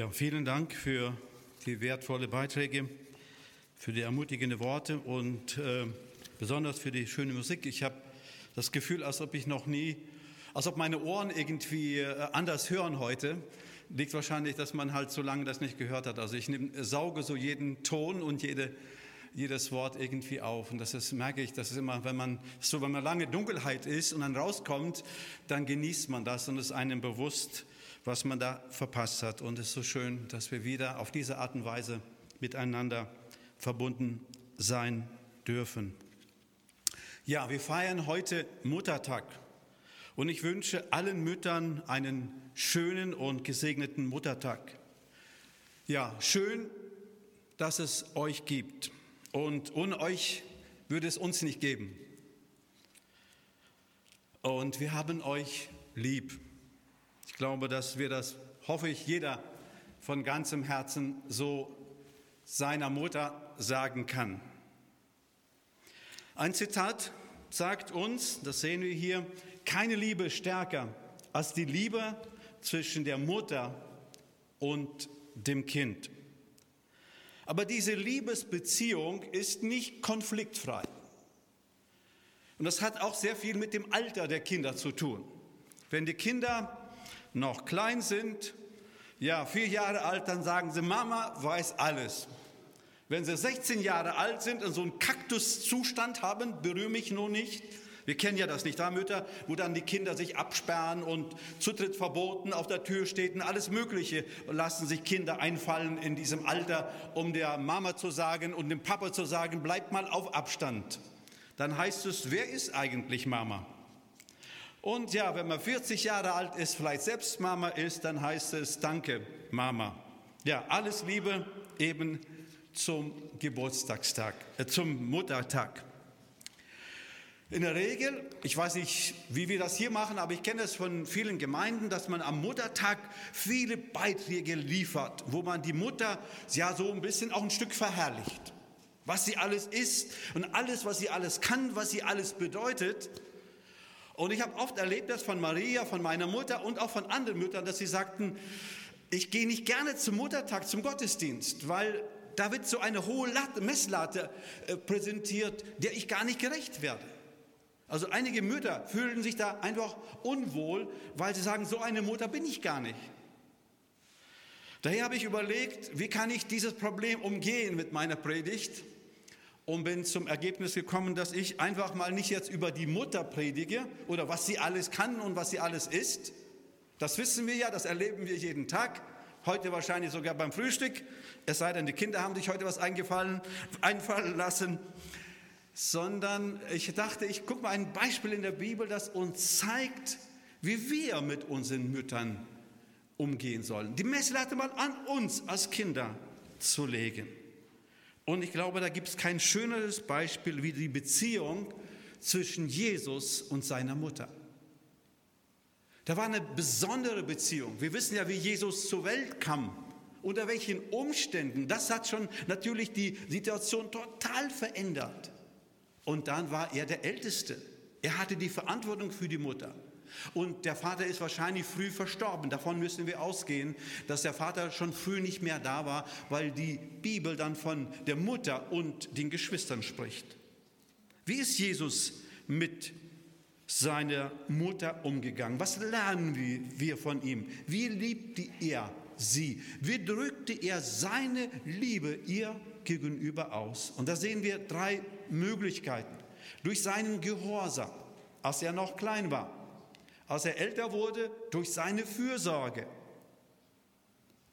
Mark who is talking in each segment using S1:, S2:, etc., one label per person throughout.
S1: Ja, vielen Dank für die wertvollen Beiträge, für die ermutigenden Worte und äh, besonders für die schöne Musik. Ich habe das Gefühl, als ob ich noch nie, als ob meine Ohren irgendwie äh, anders hören heute. Liegt wahrscheinlich, dass man halt so lange das nicht gehört hat. Also ich nehm, sauge so jeden Ton und jede, jedes Wort irgendwie auf. Und das ist, merke ich, das ist immer, wenn man so, wenn man lange Dunkelheit ist und dann rauskommt, dann genießt man das und ist einem bewusst, was man da verpasst hat. Und es ist so schön, dass wir wieder auf diese Art und Weise miteinander verbunden sein dürfen. Ja, wir feiern heute Muttertag. Und ich wünsche allen Müttern einen schönen und gesegneten Muttertag. Ja, schön, dass es euch gibt. Und ohne euch würde es uns nicht geben. Und wir haben euch lieb glaube, dass wir das, hoffe ich, jeder von ganzem Herzen so seiner Mutter sagen kann. Ein Zitat sagt uns, das sehen wir hier, keine Liebe stärker als die Liebe zwischen der Mutter und dem Kind. Aber diese Liebesbeziehung ist nicht konfliktfrei. Und das hat auch sehr viel mit dem Alter der Kinder zu tun. Wenn die Kinder noch klein sind, ja, vier Jahre alt, dann sagen sie, Mama weiß alles. Wenn sie 16 Jahre alt sind und so einen Kaktuszustand haben, berühre mich nur nicht. Wir kennen ja das nicht, da Mütter, wo dann die Kinder sich absperren und Zutritt verboten auf der Tür steht und alles Mögliche lassen sich Kinder einfallen in diesem Alter, um der Mama zu sagen und dem Papa zu sagen, bleibt mal auf Abstand. Dann heißt es, wer ist eigentlich Mama? Und ja, wenn man 40 Jahre alt ist, vielleicht selbst Mama ist, dann heißt es Danke, Mama. Ja, alles Liebe eben zum Geburtstagstag, äh, zum Muttertag. In der Regel, ich weiß nicht, wie wir das hier machen, aber ich kenne es von vielen Gemeinden, dass man am Muttertag viele Beiträge liefert, wo man die Mutter ja so ein bisschen auch ein Stück verherrlicht. Was sie alles ist und alles, was sie alles kann, was sie alles bedeutet. Und ich habe oft erlebt das von Maria, von meiner Mutter und auch von anderen Müttern, dass sie sagten, ich gehe nicht gerne zum Muttertag, zum Gottesdienst, weil da wird so eine hohe Latte, Messlatte äh, präsentiert, der ich gar nicht gerecht werde. Also einige Mütter fühlen sich da einfach unwohl, weil sie sagen, so eine Mutter bin ich gar nicht. Daher habe ich überlegt, wie kann ich dieses Problem umgehen mit meiner Predigt? Und bin zum Ergebnis gekommen, dass ich einfach mal nicht jetzt über die Mutter predige oder was sie alles kann und was sie alles ist. Das wissen wir ja, das erleben wir jeden Tag. Heute wahrscheinlich sogar beim Frühstück. Es sei denn, die Kinder haben sich heute was eingefallen, einfallen lassen. Sondern ich dachte, ich gucke mal ein Beispiel in der Bibel, das uns zeigt, wie wir mit unseren Müttern umgehen sollen. Die Messlatte mal an uns als Kinder zu legen. Und ich glaube, da gibt es kein schöneres Beispiel wie die Beziehung zwischen Jesus und seiner Mutter. Da war eine besondere Beziehung. Wir wissen ja, wie Jesus zur Welt kam, unter welchen Umständen. Das hat schon natürlich die Situation total verändert. Und dann war er der Älteste. Er hatte die Verantwortung für die Mutter. Und der Vater ist wahrscheinlich früh verstorben. Davon müssen wir ausgehen, dass der Vater schon früh nicht mehr da war, weil die Bibel dann von der Mutter und den Geschwistern spricht. Wie ist Jesus mit seiner Mutter umgegangen? Was lernen wir von ihm? Wie liebte er sie? Wie drückte er seine Liebe ihr gegenüber aus? Und da sehen wir drei Möglichkeiten. Durch seinen Gehorsam, als er noch klein war als er älter wurde, durch seine Fürsorge.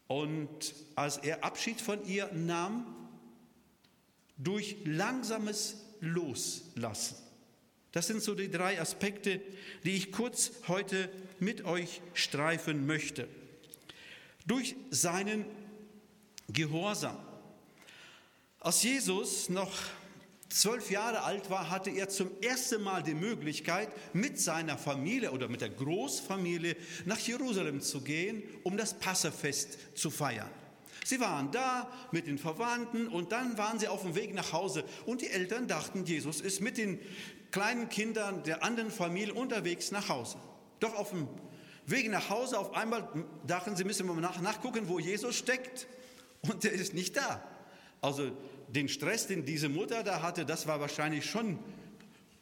S1: Und als er Abschied von ihr nahm, durch langsames Loslassen. Das sind so die drei Aspekte, die ich kurz heute mit euch streifen möchte. Durch seinen Gehorsam. Als Jesus noch zwölf Jahre alt war, hatte er zum ersten Mal die Möglichkeit, mit seiner Familie oder mit der Großfamilie nach Jerusalem zu gehen, um das Passafest zu feiern. Sie waren da mit den Verwandten und dann waren sie auf dem Weg nach Hause und die Eltern dachten, Jesus ist mit den kleinen Kindern der anderen Familie unterwegs nach Hause. Doch auf dem Wegen nach Hause auf einmal dachten sie, müssen wir nach, nachgucken, wo Jesus steckt. Und er ist nicht da. Also den Stress, den diese Mutter da hatte, das war wahrscheinlich schon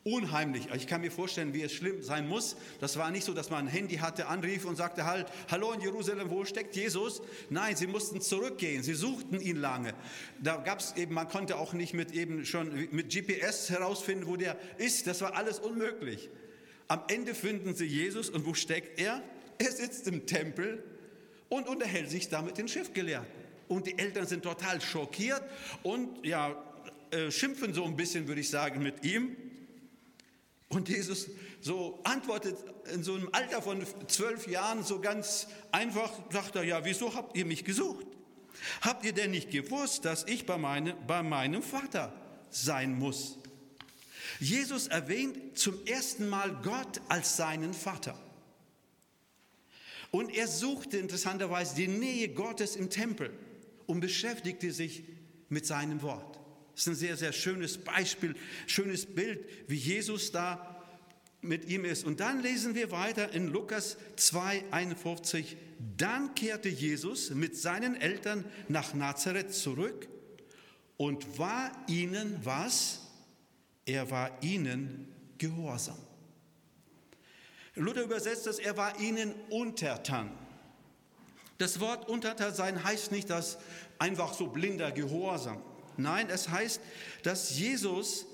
S1: unheimlich. Ich kann mir vorstellen, wie es schlimm sein muss. Das war nicht so, dass man ein Handy hatte, anrief und sagte halt, hallo in Jerusalem, wo steckt Jesus? Nein, sie mussten zurückgehen. Sie suchten ihn lange. Da gab es eben, man konnte auch nicht mit eben schon mit GPS herausfinden, wo der ist. Das war alles unmöglich. Am Ende finden sie Jesus und wo steckt er? Er sitzt im Tempel und unterhält sich da mit den Schriftgelehrten. Und die Eltern sind total schockiert und ja, äh, schimpfen so ein bisschen, würde ich sagen, mit ihm. Und Jesus so antwortet in so einem Alter von zwölf Jahren so ganz einfach, sagt er, ja, wieso habt ihr mich gesucht? Habt ihr denn nicht gewusst, dass ich bei, meine, bei meinem Vater sein muss? Jesus erwähnt zum ersten Mal Gott als seinen Vater. Und er suchte interessanterweise die Nähe Gottes im Tempel und beschäftigte sich mit seinem Wort. Das ist ein sehr, sehr schönes Beispiel, schönes Bild, wie Jesus da mit ihm ist. Und dann lesen wir weiter in Lukas 2, 51. Dann kehrte Jesus mit seinen Eltern nach Nazareth zurück und war ihnen was? Er war ihnen gehorsam. Luther übersetzt das, er war ihnen untertan. Das Wort untertan sein heißt nicht, dass einfach so blinder Gehorsam. Nein, es heißt, dass Jesus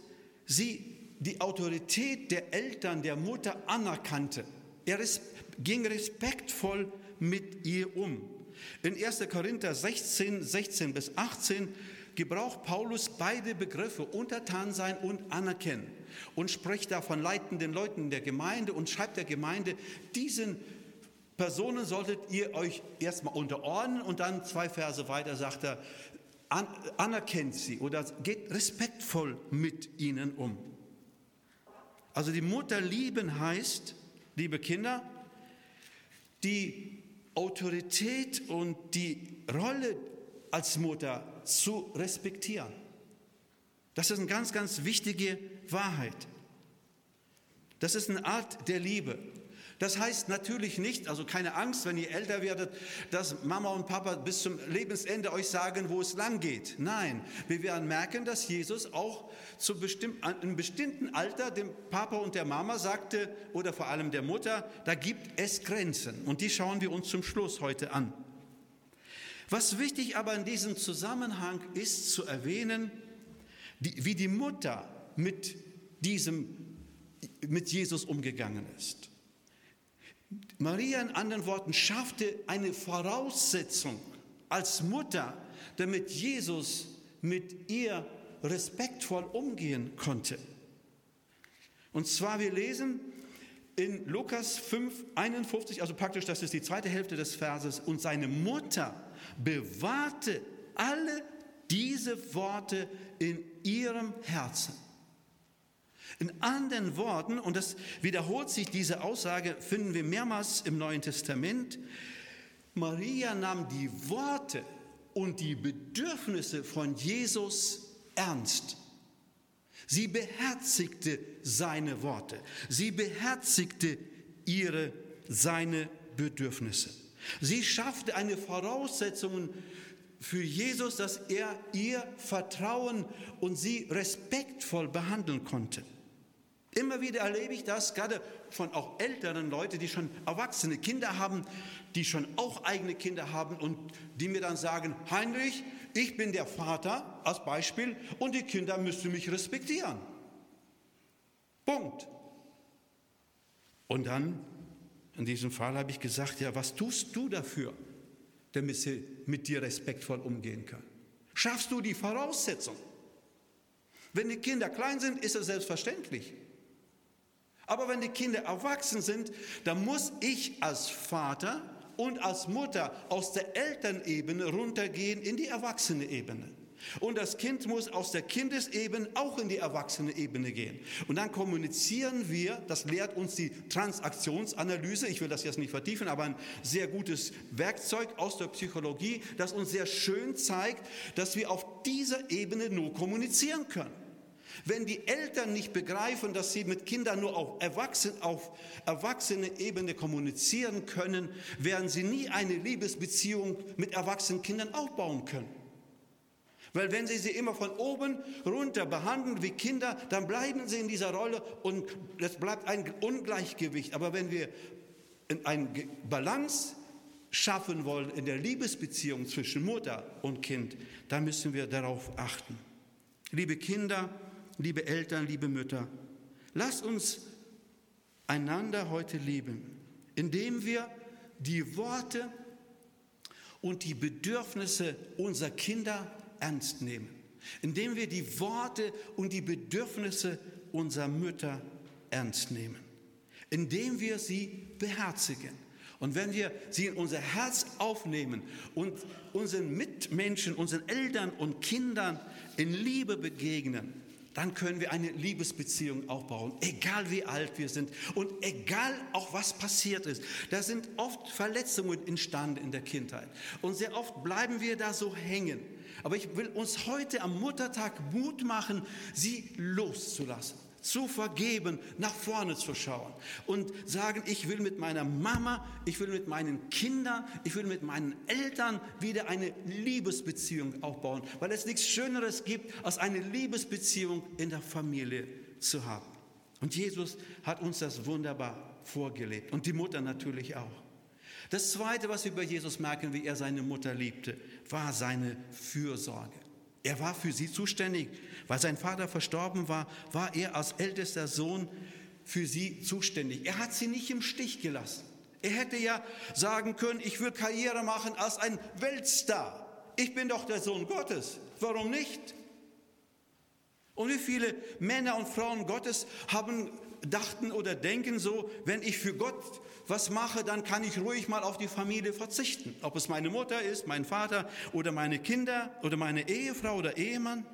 S1: sie die Autorität der Eltern, der Mutter anerkannte. Er ging respektvoll mit ihr um. In 1. Korinther 16, 16 bis 18 gebraucht Paulus beide Begriffe, untertan sein und anerkennen, und spricht da von leitenden Leuten der Gemeinde und schreibt der Gemeinde, diesen Personen solltet ihr euch erstmal unterordnen und dann zwei Verse weiter sagt er, an, anerkennt sie oder geht respektvoll mit ihnen um. Also die Mutter lieben heißt, liebe Kinder, die Autorität und die Rolle als Mutter zu respektieren. Das ist eine ganz, ganz wichtige Wahrheit. Das ist eine Art der Liebe. Das heißt natürlich nicht, also keine Angst, wenn ihr älter werdet, dass Mama und Papa bis zum Lebensende euch sagen, wo es lang geht. Nein, wir werden merken, dass Jesus auch zu bestimmt, einem bestimmten Alter dem Papa und der Mama sagte, oder vor allem der Mutter, da gibt es Grenzen. Und die schauen wir uns zum Schluss heute an. Was wichtig aber in diesem Zusammenhang ist zu erwähnen, die, wie die Mutter mit diesem, mit Jesus umgegangen ist. Maria in anderen Worten schaffte eine Voraussetzung als Mutter, damit Jesus mit ihr respektvoll umgehen konnte. Und zwar, wir lesen in Lukas 5, 51, also praktisch, das ist die zweite Hälfte des Verses, und seine Mutter bewahrte alle diese Worte in ihrem Herzen. In anderen Worten, und das wiederholt sich diese Aussage, finden wir mehrmals im Neuen Testament, Maria nahm die Worte und die Bedürfnisse von Jesus ernst. Sie beherzigte seine Worte. Sie beherzigte ihre, seine Bedürfnisse. Sie schaffte eine Voraussetzung für Jesus, dass er ihr vertrauen und sie respektvoll behandeln konnte. Immer wieder erlebe ich das, gerade von auch älteren Leuten, die schon erwachsene Kinder haben, die schon auch eigene Kinder haben und die mir dann sagen, Heinrich, ich bin der Vater als Beispiel und die Kinder müssen mich respektieren. Punkt. Und dann, in diesem Fall habe ich gesagt, ja, was tust du dafür, damit sie mit dir respektvoll umgehen können? Schaffst du die Voraussetzung? Wenn die Kinder klein sind, ist es selbstverständlich. Aber wenn die Kinder erwachsen sind, dann muss ich als Vater und als Mutter aus der Elternebene runtergehen in die erwachsene Ebene. Und das Kind muss aus der Kindesebene auch in die erwachsene Ebene gehen. Und dann kommunizieren wir, das lehrt uns die Transaktionsanalyse, ich will das jetzt nicht vertiefen, aber ein sehr gutes Werkzeug aus der Psychologie, das uns sehr schön zeigt, dass wir auf dieser Ebene nur kommunizieren können. Wenn die Eltern nicht begreifen, dass sie mit Kindern nur auf, Erwachsen, auf erwachsene Ebene kommunizieren können, werden sie nie eine Liebesbeziehung mit erwachsenen Kindern aufbauen können. Weil wenn sie sie immer von oben runter behandeln wie Kinder, dann bleiben sie in dieser Rolle und es bleibt ein Ungleichgewicht. Aber wenn wir eine Balance schaffen wollen in der Liebesbeziehung zwischen Mutter und Kind, dann müssen wir darauf achten. Liebe Kinder, liebe Eltern, liebe Mütter, lasst uns einander heute lieben, indem wir die Worte und die Bedürfnisse unserer Kinder ernst nehmen, indem wir die Worte und die Bedürfnisse unserer Mütter ernst nehmen, indem wir sie beherzigen. Und wenn wir sie in unser Herz aufnehmen und unseren Mitmenschen, unseren Eltern und Kindern in Liebe begegnen, dann können wir eine Liebesbeziehung aufbauen, egal wie alt wir sind und egal auch was passiert ist. Da sind oft Verletzungen entstanden in der Kindheit und sehr oft bleiben wir da so hängen. Aber ich will uns heute am Muttertag Mut machen, sie loszulassen zu vergeben, nach vorne zu schauen und sagen, ich will mit meiner Mama, ich will mit meinen Kindern, ich will mit meinen Eltern wieder eine Liebesbeziehung aufbauen, weil es nichts Schöneres gibt, als eine Liebesbeziehung in der Familie zu haben. Und Jesus hat uns das wunderbar vorgelebt und die Mutter natürlich auch. Das Zweite, was wir bei Jesus merken, wie er seine Mutter liebte, war seine Fürsorge. Er war für sie zuständig. Weil sein Vater verstorben war, war er als ältester Sohn für sie zuständig. Er hat sie nicht im Stich gelassen. Er hätte ja sagen können, ich will Karriere machen als ein Weltstar. Ich bin doch der Sohn Gottes. Warum nicht? Und wie viele Männer und Frauen Gottes haben, dachten oder denken so, wenn ich für Gott was mache, dann kann ich ruhig mal auf die Familie verzichten. Ob es meine Mutter ist, mein Vater oder meine Kinder oder meine Ehefrau oder Ehemann.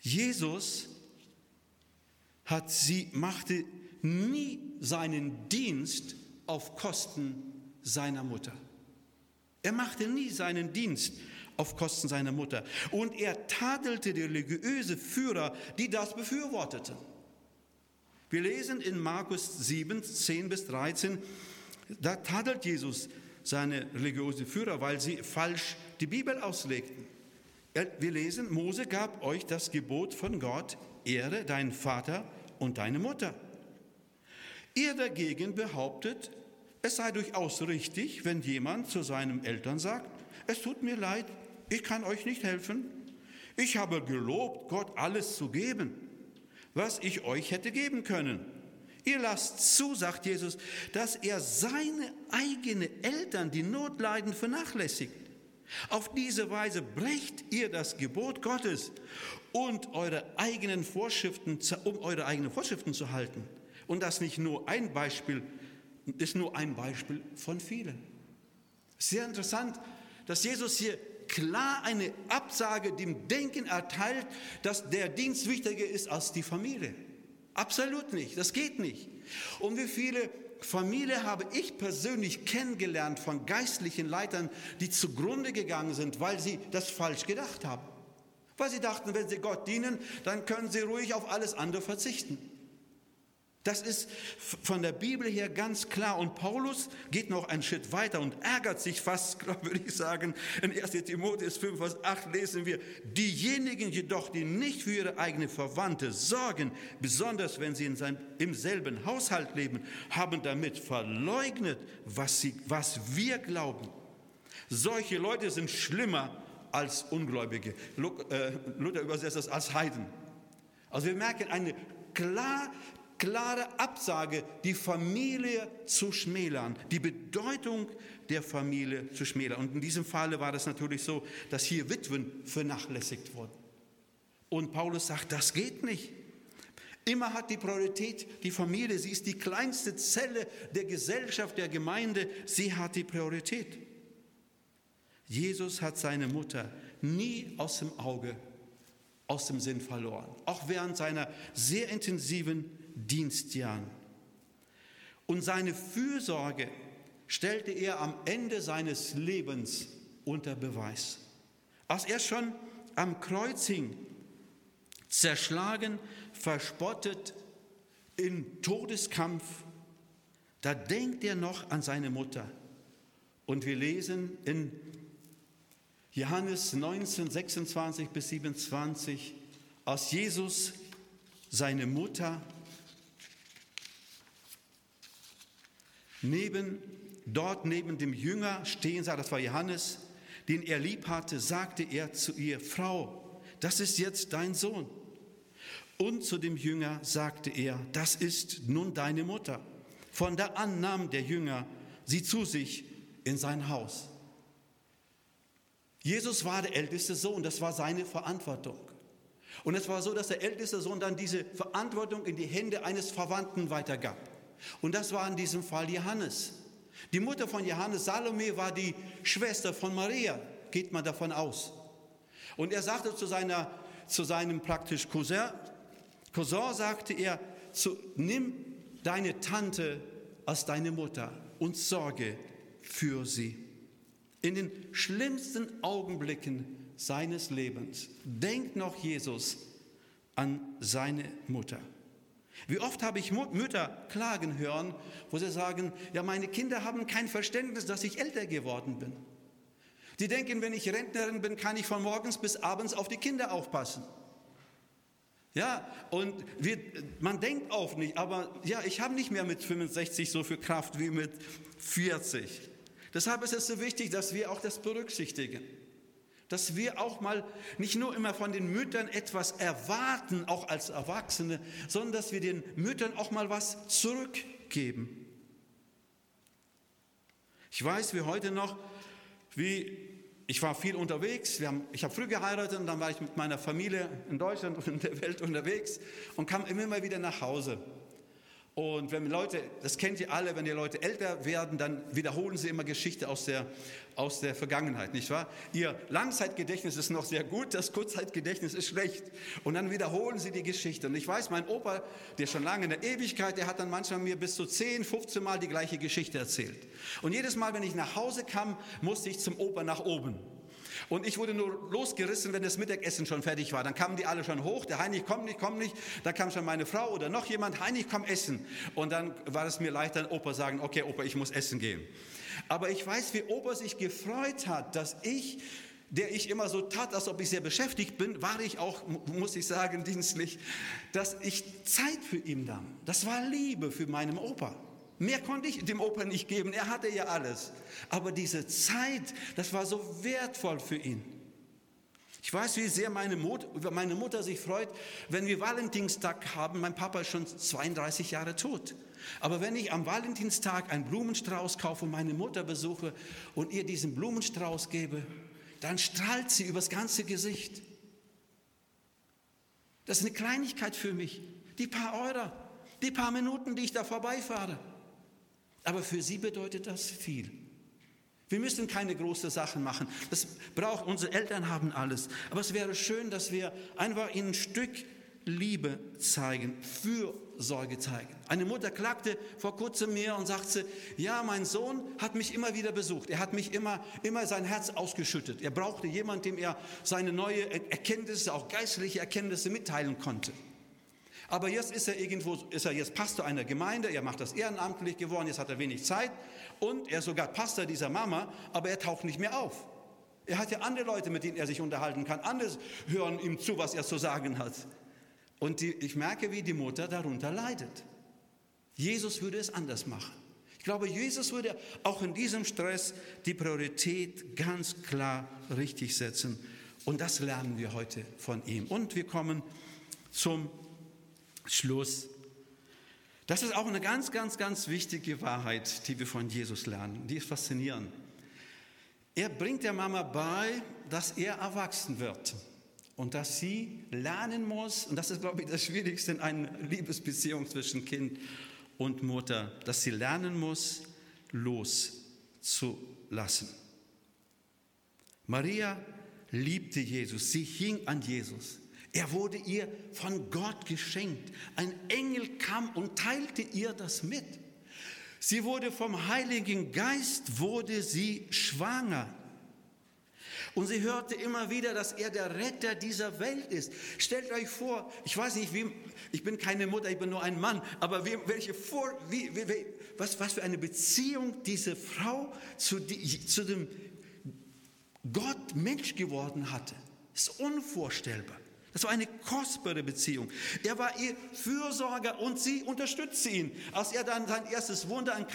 S1: Jesus hat sie, machte nie seinen Dienst auf Kosten seiner Mutter. Er machte nie seinen Dienst auf Kosten seiner Mutter. Und er tadelte die religiöse Führer, die das befürworteten. Wir lesen in Markus 7, 10 bis 13, da tadelt Jesus seine religiösen Führer, weil sie falsch die Bibel auslegten. Wir lesen, Mose gab euch das Gebot von Gott, ehre deinen Vater und deine Mutter. Ihr dagegen behauptet, es sei durchaus richtig, wenn jemand zu seinen Eltern sagt, es tut mir leid, ich kann euch nicht helfen. Ich habe gelobt, Gott alles zu geben was ich euch hätte geben können. Ihr lasst zu, sagt Jesus, dass er seine eigenen Eltern, die Not leiden, vernachlässigt. Auf diese Weise brecht ihr das Gebot Gottes und eure eigenen Vorschriften, um eure eigenen Vorschriften zu halten. Und das nicht nur ein Beispiel, ist nur ein Beispiel von vielen. Sehr interessant, dass Jesus hier klar eine Absage dem Denken erteilt, dass der Dienst wichtiger ist als die Familie. Absolut nicht, das geht nicht. Und wie viele Familie habe ich persönlich kennengelernt von geistlichen Leitern, die zugrunde gegangen sind, weil sie das falsch gedacht haben. Weil sie dachten, wenn sie Gott dienen, dann können sie ruhig auf alles andere verzichten. Das ist von der Bibel her ganz klar. Und Paulus geht noch einen Schritt weiter und ärgert sich fast, würde ich sagen. In 1 Timotheus 5, Vers 8 lesen wir, diejenigen jedoch, die nicht für ihre eigene Verwandte sorgen, besonders wenn sie in seinem, im selben Haushalt leben, haben damit verleugnet, was, sie, was wir glauben. Solche Leute sind schlimmer als Ungläubige. Äh, Luther übersetzt das als Heiden. Also wir merken eine klar klare Absage, die Familie zu schmälern, die Bedeutung der Familie zu schmälern. Und in diesem Falle war das natürlich so, dass hier Witwen vernachlässigt wurden. Und Paulus sagt, das geht nicht. Immer hat die Priorität die Familie. Sie ist die kleinste Zelle der Gesellschaft, der Gemeinde. Sie hat die Priorität. Jesus hat seine Mutter nie aus dem Auge, aus dem Sinn verloren. Auch während seiner sehr intensiven Dienstjahren. Und seine Fürsorge stellte er am Ende seines Lebens unter Beweis. Als er schon am Kreuz hing, zerschlagen, verspottet, in Todeskampf, da denkt er noch an seine Mutter. Und wir lesen in Johannes 19, 26 bis 27, als Jesus seine Mutter neben, dort neben dem Jünger stehen sah, das war Johannes, den er lieb hatte, sagte er zu ihr, Frau, das ist jetzt dein Sohn. Und zu dem Jünger sagte er, das ist nun deine Mutter. Von da an nahm der Jünger sie zu sich in sein Haus. Jesus war der älteste Sohn, das war seine Verantwortung. Und es war so, dass der älteste Sohn dann diese Verantwortung in die Hände eines Verwandten weitergab. Und das war in diesem Fall Johannes. Die Mutter von Johannes, Salome, war die Schwester von Maria, geht man davon aus. Und er sagte zu, seiner, zu seinem praktisch Cousin, Cousin sagte er, zu, nimm deine Tante als deine Mutter und sorge für sie. In den schlimmsten Augenblicken seines Lebens denkt noch Jesus an seine Mutter. Wie oft habe ich Mütter klagen hören, wo sie sagen, ja, meine Kinder haben kein Verständnis, dass ich älter geworden bin. Die denken, wenn ich Rentnerin bin, kann ich von morgens bis abends auf die Kinder aufpassen. Ja, und wir, man denkt auch nicht, aber ja, ich habe nicht mehr mit 65 so viel Kraft wie mit 40. Deshalb ist es so wichtig, dass wir auch das berücksichtigen. Dass wir auch mal nicht nur immer von den Müttern etwas erwarten, auch als Erwachsene, sondern dass wir den Müttern auch mal was zurückgeben. Ich weiß wie heute noch, wie ich war viel unterwegs. Haben, ich habe früh geheiratet und dann war ich mit meiner Familie in Deutschland und in der Welt unterwegs und kam immer mal wieder nach Hause. Und wenn Leute, das kennt ihr alle, wenn die Leute älter werden, dann wiederholen sie immer Geschichte aus der, aus der Vergangenheit, nicht wahr? Ihr Langzeitgedächtnis ist noch sehr gut, das Kurzzeitgedächtnis ist schlecht. Und dann wiederholen sie die Geschichte. Und ich weiß, mein Opa, der schon lange in der Ewigkeit, der hat dann manchmal mir bis zu 10, 15 Mal die gleiche Geschichte erzählt. Und jedes Mal, wenn ich nach Hause kam, musste ich zum Opa nach oben. Und ich wurde nur losgerissen, wenn das Mittagessen schon fertig war. Dann kamen die alle schon hoch. Der Heinrich kommt nicht, kommt nicht. Da kam schon meine Frau oder noch jemand. Heinrich, komm essen. Und dann war es mir leichter, Opa sagen, okay, Opa, ich muss essen gehen. Aber ich weiß, wie Opa sich gefreut hat, dass ich der ich immer so tat, als ob ich sehr beschäftigt bin, war ich auch, muss ich sagen, dienstlich, dass ich Zeit für ihn nahm. Das war Liebe für meinen Opa. Mehr konnte ich dem Opa nicht geben, er hatte ja alles. Aber diese Zeit, das war so wertvoll für ihn. Ich weiß, wie sehr meine Mutter, meine Mutter sich freut, wenn wir Valentinstag haben. Mein Papa ist schon 32 Jahre tot. Aber wenn ich am Valentinstag einen Blumenstrauß kaufe und meine Mutter besuche und ihr diesen Blumenstrauß gebe, dann strahlt sie übers ganze Gesicht. Das ist eine Kleinigkeit für mich. Die paar Euro, die paar Minuten, die ich da vorbeifahre. Aber für sie bedeutet das viel. Wir müssen keine großen Sachen machen. Das braucht, unsere Eltern haben alles. Aber es wäre schön, dass wir einfach ein Stück Liebe zeigen, Fürsorge zeigen. Eine Mutter klagte vor kurzem mir und sagte, ja, mein Sohn hat mich immer wieder besucht. Er hat mich immer, immer sein Herz ausgeschüttet. Er brauchte jemanden, dem er seine neue Erkenntnisse, auch geistliche Erkenntnisse mitteilen konnte. Aber jetzt ist er irgendwo, ist er jetzt Pastor einer Gemeinde, er macht das ehrenamtlich geworden, jetzt hat er wenig Zeit und er ist sogar Pastor dieser Mama, aber er taucht nicht mehr auf. Er hat ja andere Leute, mit denen er sich unterhalten kann. Andere hören ihm zu, was er zu sagen hat. Und die, ich merke, wie die Mutter darunter leidet. Jesus würde es anders machen. Ich glaube, Jesus würde auch in diesem Stress die Priorität ganz klar richtig setzen. Und das lernen wir heute von ihm. Und wir kommen zum Schluss. Das ist auch eine ganz, ganz, ganz wichtige Wahrheit, die wir von Jesus lernen. Die ist faszinierend. Er bringt der Mama bei, dass er erwachsen wird und dass sie lernen muss, und das ist, glaube ich, das Schwierigste in einer Liebesbeziehung zwischen Kind und Mutter, dass sie lernen muss, loszulassen. Maria liebte Jesus, sie hing an Jesus. Er wurde ihr von Gott geschenkt. Ein Engel kam und teilte ihr das mit. Sie wurde vom Heiligen Geist, wurde sie schwanger. Und sie hörte immer wieder, dass er der Retter dieser Welt ist. Stellt euch vor, ich weiß nicht, wie, ich bin keine Mutter, ich bin nur ein Mann, aber wie, welche vor, wie, wie, was, was für eine Beziehung diese Frau zu, die, zu dem Gott Mensch geworden hatte. Das ist unvorstellbar. Das war eine kostbare Beziehung. Er war ihr Fürsorger und sie unterstützte ihn. Als er dann sein erstes Wunder an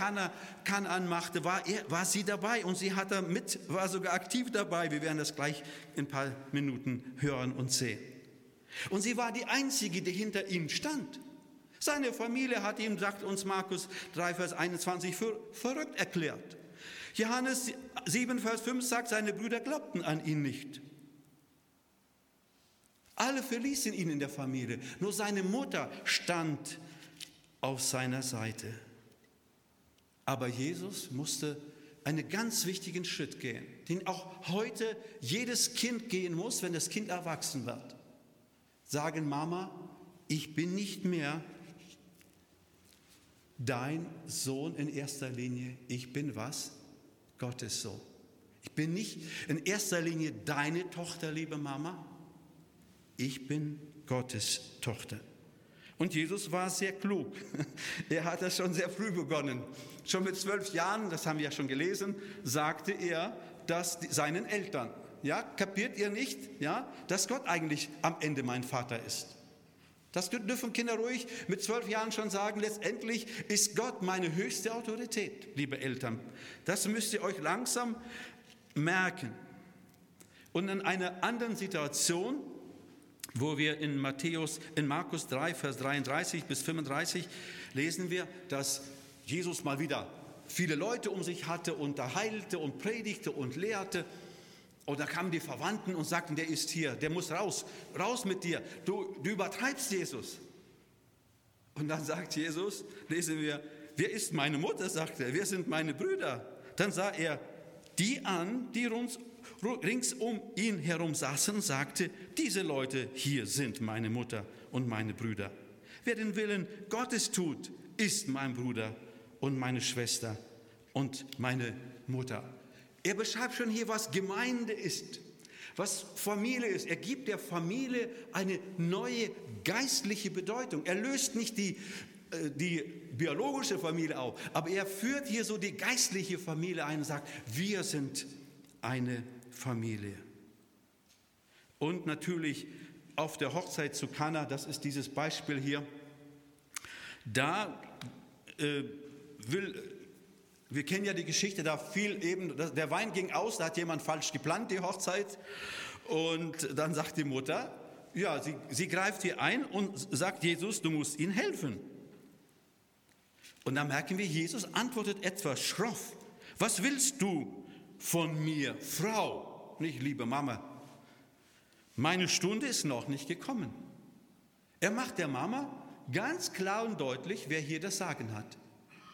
S1: Kanaan machte, war, er, war sie dabei und sie hat mit, war sogar aktiv dabei. Wir werden das gleich in ein paar Minuten hören und sehen. Und sie war die Einzige, die hinter ihm stand. Seine Familie hat ihm, sagt uns Markus 3, Vers 21, für verrückt erklärt. Johannes 7, Vers 5 sagt, seine Brüder glaubten an ihn nicht. Alle verließen ihn in der Familie. Nur seine Mutter stand auf seiner Seite. Aber Jesus musste einen ganz wichtigen Schritt gehen, den auch heute jedes Kind gehen muss, wenn das Kind erwachsen wird. Sagen, Mama, ich bin nicht mehr dein Sohn in erster Linie, ich bin was? Gottes Sohn. Ich bin nicht in erster Linie deine Tochter, liebe Mama, ich bin Gottes Tochter. Und Jesus war sehr klug. Er hat das schon sehr früh begonnen. Schon mit zwölf Jahren, das haben wir ja schon gelesen, sagte er das seinen Eltern. Ja, kapiert ihr nicht, ja, dass Gott eigentlich am Ende mein Vater ist? Das dürfen Kinder ruhig mit zwölf Jahren schon sagen. Letztendlich ist Gott meine höchste Autorität, liebe Eltern. Das müsst ihr euch langsam merken. Und in einer anderen Situation wo wir in Matthäus, in Markus 3, Vers 33 bis 35 lesen wir, dass Jesus mal wieder viele Leute um sich hatte und da heilte und predigte und lehrte. Und da kamen die Verwandten und sagten, der ist hier, der muss raus, raus mit dir, du, du übertreibst Jesus. Und dann sagt Jesus, lesen wir, wer ist meine Mutter, sagt er, wer sind meine Brüder? Dann sah er die an, die uns rings um ihn herum saßen sagte, diese Leute hier sind meine Mutter und meine Brüder. Wer den Willen Gottes tut, ist mein Bruder und meine Schwester und meine Mutter. Er beschreibt schon hier, was Gemeinde ist, was Familie ist. Er gibt der Familie eine neue geistliche Bedeutung. Er löst nicht die, äh, die biologische Familie auf, aber er führt hier so die geistliche Familie ein und sagt, wir sind eine Familie. Und natürlich auf der Hochzeit zu Kana, das ist dieses Beispiel hier, da äh, will, wir kennen ja die Geschichte, da fiel eben, der Wein ging aus, da hat jemand falsch geplant, die Hochzeit. Und dann sagt die Mutter, ja, sie, sie greift hier ein und sagt Jesus, du musst ihnen helfen. Und dann merken wir, Jesus antwortet etwas schroff. Was willst du von mir, Frau? Nicht, liebe Mama, meine Stunde ist noch nicht gekommen. Er macht der Mama ganz klar und deutlich, wer hier das Sagen hat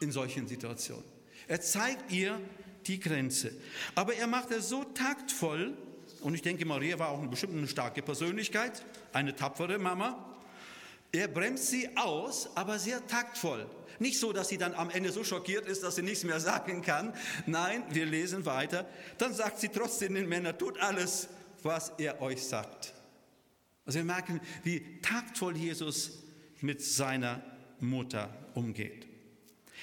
S1: in solchen Situationen. Er zeigt ihr die Grenze. Aber er macht es so taktvoll, und ich denke, Maria war auch eine bestimmt eine starke Persönlichkeit, eine tapfere Mama. Er bremst sie aus, aber sehr taktvoll. Nicht so, dass sie dann am Ende so schockiert ist, dass sie nichts mehr sagen kann. Nein, wir lesen weiter. Dann sagt sie trotzdem den Männern, tut alles, was er euch sagt. Also wir merken, wie taktvoll Jesus mit seiner Mutter umgeht.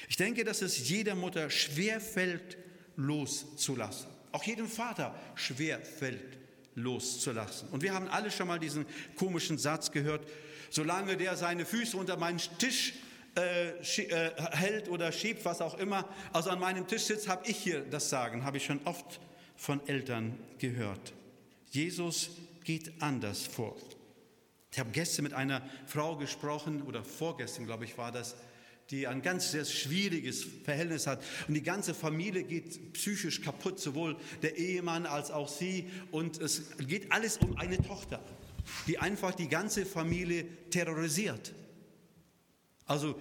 S1: Ich denke, dass es jeder Mutter schwer fällt, loszulassen. Auch jedem Vater schwer fällt, loszulassen. Und wir haben alle schon mal diesen komischen Satz gehört, solange der seine Füße unter meinen Tisch äh, äh, hält oder schiebt, was auch immer, also an meinem Tisch sitzt, habe ich hier das Sagen, habe ich schon oft von Eltern gehört. Jesus geht anders vor. Ich habe gestern mit einer Frau gesprochen, oder vorgestern, glaube ich, war das, die ein ganz sehr schwieriges Verhältnis hat. Und die ganze Familie geht psychisch kaputt, sowohl der Ehemann als auch sie. Und es geht alles um eine Tochter, die einfach die ganze Familie terrorisiert. Also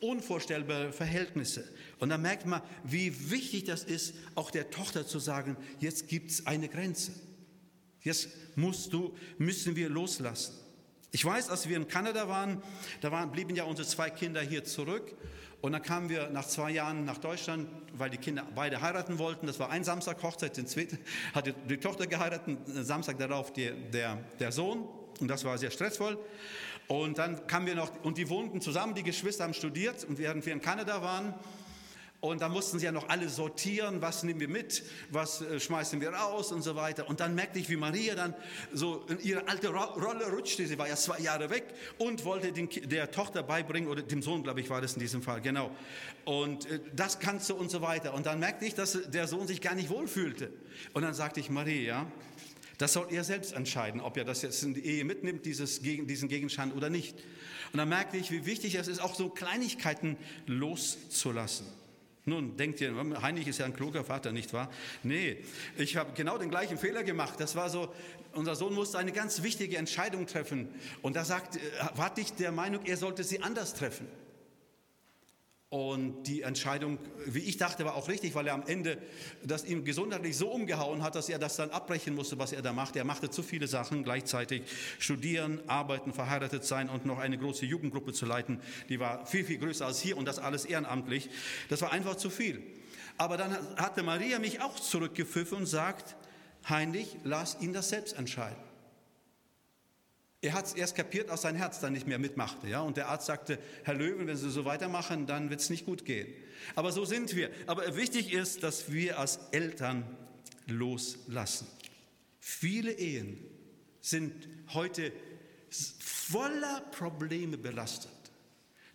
S1: unvorstellbare Verhältnisse. Und da merkt man, wie wichtig das ist, auch der Tochter zu sagen, jetzt gibt es eine Grenze. Jetzt musst du, müssen wir loslassen. Ich weiß, als wir in Kanada waren, da waren, blieben ja unsere zwei Kinder hier zurück. Und dann kamen wir nach zwei Jahren nach Deutschland, weil die Kinder beide heiraten wollten. Das war ein Samstag Hochzeit, den zweiten hat die, Tochter geheiratet, Samstag darauf die, der, der Sohn. Und das war sehr stressvoll. Und dann kamen wir noch, und die wohnten zusammen, die Geschwister haben studiert. Und während wir in Kanada waren, und da mussten sie ja noch alle sortieren, was nehmen wir mit, was äh, schmeißen wir raus und so weiter. Und dann merkte ich, wie Maria dann so in ihre alte Rolle rutschte. Sie war ja zwei Jahre weg und wollte den, der Tochter beibringen, oder dem Sohn, glaube ich, war das in diesem Fall, genau. Und äh, das kannst du und so weiter. Und dann merkte ich, dass der Sohn sich gar nicht wohlfühlte. Und dann sagte ich, Maria, das soll er selbst entscheiden, ob er das jetzt in die Ehe mitnimmt, dieses, diesen Gegenstand oder nicht. Und dann merkte ich, wie wichtig es ist, auch so Kleinigkeiten loszulassen. Nun denkt ihr, Heinrich ist ja ein kluger Vater, nicht wahr? Nee, ich habe genau den gleichen Fehler gemacht. Das war so, unser Sohn musste eine ganz wichtige Entscheidung treffen. Und da sagt, äh, war ich der Meinung, er sollte sie anders treffen. Und die Entscheidung, wie ich dachte, war auch richtig, weil er am Ende das ihm gesundheitlich so umgehauen hat, dass er das dann abbrechen musste, was er da machte. Er machte zu viele Sachen gleichzeitig. Studieren, arbeiten, verheiratet sein und noch eine große Jugendgruppe zu leiten. Die war viel, viel größer als hier und das alles ehrenamtlich. Das war einfach zu viel. Aber dann hatte Maria mich auch zurückgepfiffen und sagt, Heinrich, lass ihn das selbst entscheiden. Er hat es erst kapiert, als sein Herz dann nicht mehr mitmachte. Ja? Und der Arzt sagte, Herr Löwen, wenn Sie so weitermachen, dann wird es nicht gut gehen. Aber so sind wir. Aber wichtig ist, dass wir als Eltern loslassen. Viele Ehen sind heute voller Probleme belastet.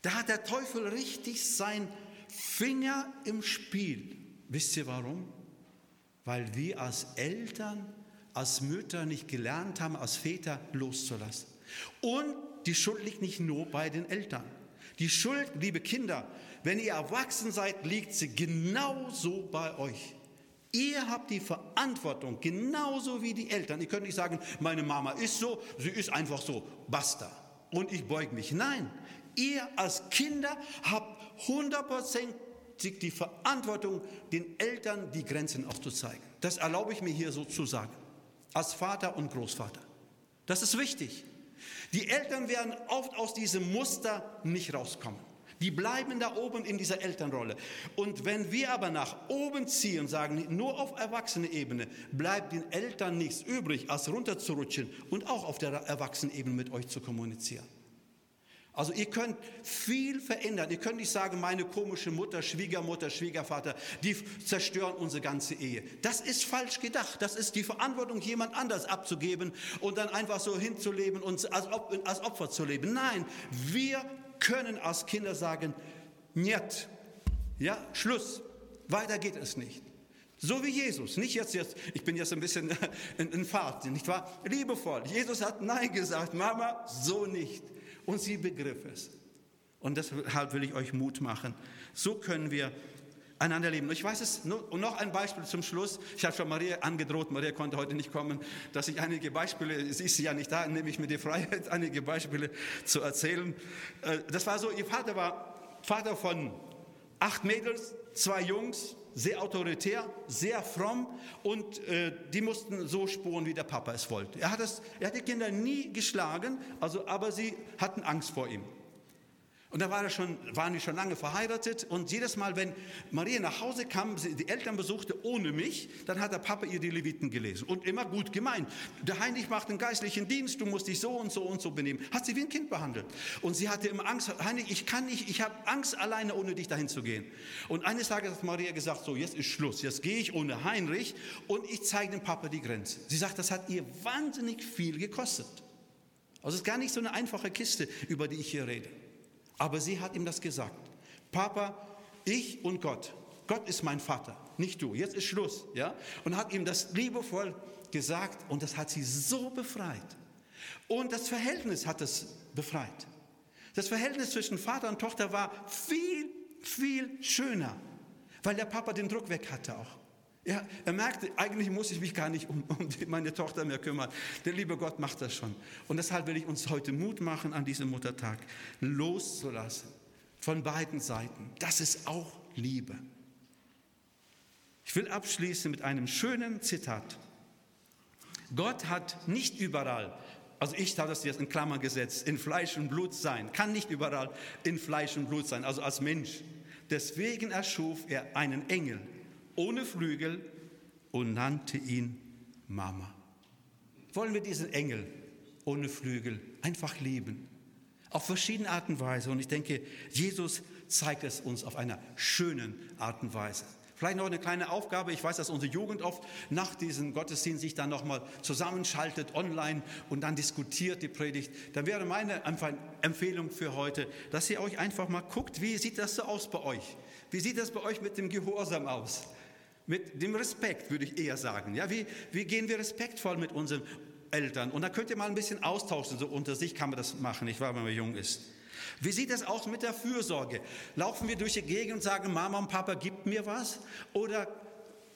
S1: Da hat der Teufel richtig sein Finger im Spiel. Wisst ihr warum? Weil wir als Eltern als Mütter nicht gelernt haben, als Väter loszulassen. Und die Schuld liegt nicht nur bei den Eltern. Die Schuld, liebe Kinder, wenn ihr erwachsen seid, liegt sie genauso bei euch. Ihr habt die Verantwortung, genauso wie die Eltern. Ihr könnt nicht sagen, meine Mama ist so, sie ist einfach so, basta. Und ich beug mich. Nein, ihr als Kinder habt hundertprozentig die Verantwortung, den Eltern die Grenzen aufzuzeigen. Das erlaube ich mir hier so zu sagen als Vater und Großvater. Das ist wichtig. Die Eltern werden oft aus diesem Muster nicht rauskommen. Die bleiben da oben in dieser Elternrolle. Und wenn wir aber nach oben ziehen und sagen, nur auf Erwachsene-Ebene, bleibt den Eltern nichts übrig, als runterzurutschen und auch auf der Erwachsenen-Ebene mit euch zu kommunizieren. Also ihr könnt viel verändern. Ihr könnt nicht sagen, meine komische Mutter, Schwiegermutter, Schwiegervater, die zerstören unsere ganze Ehe. Das ist falsch gedacht. Das ist die Verantwortung, jemand anders abzugeben und dann einfach so hinzuleben und als, als Opfer zu leben. Nein, wir können als Kinder sagen, nicht, ja, Schluss, weiter geht es nicht. So wie Jesus, nicht jetzt, jetzt ich bin jetzt ein bisschen in, in Fahrt, nicht wahr? Liebevoll. Jesus hat Nein gesagt, Mama, so nicht. Und sie begriff es. Und deshalb will ich euch Mut machen. So können wir einander leben. Ich weiß es, und noch ein Beispiel zum Schluss. Ich habe schon Maria angedroht, Maria konnte heute nicht kommen, dass ich einige Beispiele, sie ist ja nicht da, nehme ich mir die Freiheit, einige Beispiele zu erzählen. Äh, das war so, ihr Vater war Vater von acht Mädels, zwei Jungs, sehr autoritär, sehr fromm und äh, die mussten so spuren, wie der Papa es wollte. Er hat, das, er hat die Kinder nie geschlagen, also, aber sie hatten Angst vor ihm. Und da war schon, waren wir schon lange verheiratet und jedes Mal, wenn Maria nach Hause kam, die Eltern besuchte ohne mich, dann hat der Papa ihr die Leviten gelesen und immer gut gemeint. Der Heinrich macht einen geistlichen Dienst, du musst dich so und so und so benehmen. Hat sie wie ein Kind behandelt. Und sie hatte immer Angst, Heinrich, ich kann nicht, ich habe Angst alleine, ohne dich dahin zu gehen. Und eines Tages hat Maria gesagt, so jetzt ist Schluss, jetzt gehe ich ohne Heinrich und ich zeige dem Papa die Grenze. Sie sagt, das hat ihr wahnsinnig viel gekostet. Also es ist gar nicht so eine einfache Kiste, über die ich hier rede. Aber sie hat ihm das gesagt. Papa, ich und Gott. Gott ist mein Vater, nicht du. Jetzt ist Schluss, ja? Und hat ihm das liebevoll gesagt und das hat sie so befreit. Und das Verhältnis hat es befreit. Das Verhältnis zwischen Vater und Tochter war viel, viel schöner, weil der Papa den Druck weg hatte auch. Er, er merkte, eigentlich muss ich mich gar nicht um, um meine Tochter mehr kümmern. Der liebe Gott macht das schon. Und deshalb will ich uns heute Mut machen, an diesem Muttertag loszulassen. Von beiden Seiten. Das ist auch Liebe. Ich will abschließen mit einem schönen Zitat. Gott hat nicht überall Also ich habe das jetzt in Klammern gesetzt, in Fleisch und Blut sein. Kann nicht überall in Fleisch und Blut sein, also als Mensch. Deswegen erschuf er einen Engel ohne Flügel und nannte ihn Mama. Wollen wir diesen Engel ohne Flügel einfach lieben? Auf verschiedene Arten und Weise. Und ich denke, Jesus zeigt es uns auf einer schönen Art und Weise. Vielleicht noch eine kleine Aufgabe. Ich weiß, dass unsere Jugend oft nach diesem Gottesdienst sich dann nochmal zusammenschaltet online und dann diskutiert die Predigt. Dann wäre meine Empfehlung für heute, dass ihr euch einfach mal guckt, wie sieht das so aus bei euch? Wie sieht das bei euch mit dem Gehorsam aus? Mit dem Respekt, würde ich eher sagen. Ja, wie, wie gehen wir respektvoll mit unseren Eltern? Und da könnt ihr mal ein bisschen austauschen. So unter sich kann man das machen, nicht wahr, wenn man jung ist. Wie sieht es aus mit der Fürsorge? Laufen wir durch die Gegend und sagen, Mama und Papa, gibt mir was? Oder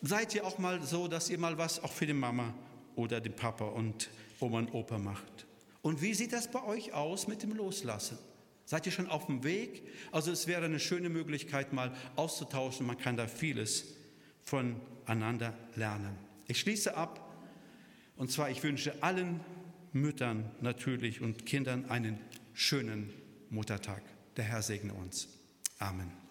S1: seid ihr auch mal so, dass ihr mal was auch für die Mama oder den Papa und Oma und Opa macht? Und wie sieht das bei euch aus mit dem Loslassen? Seid ihr schon auf dem Weg? Also es wäre eine schöne Möglichkeit, mal auszutauschen. Man kann da vieles voneinander lernen. Ich schließe ab. Und zwar, ich wünsche allen Müttern natürlich und Kindern einen schönen Muttertag. Der Herr segne uns. Amen.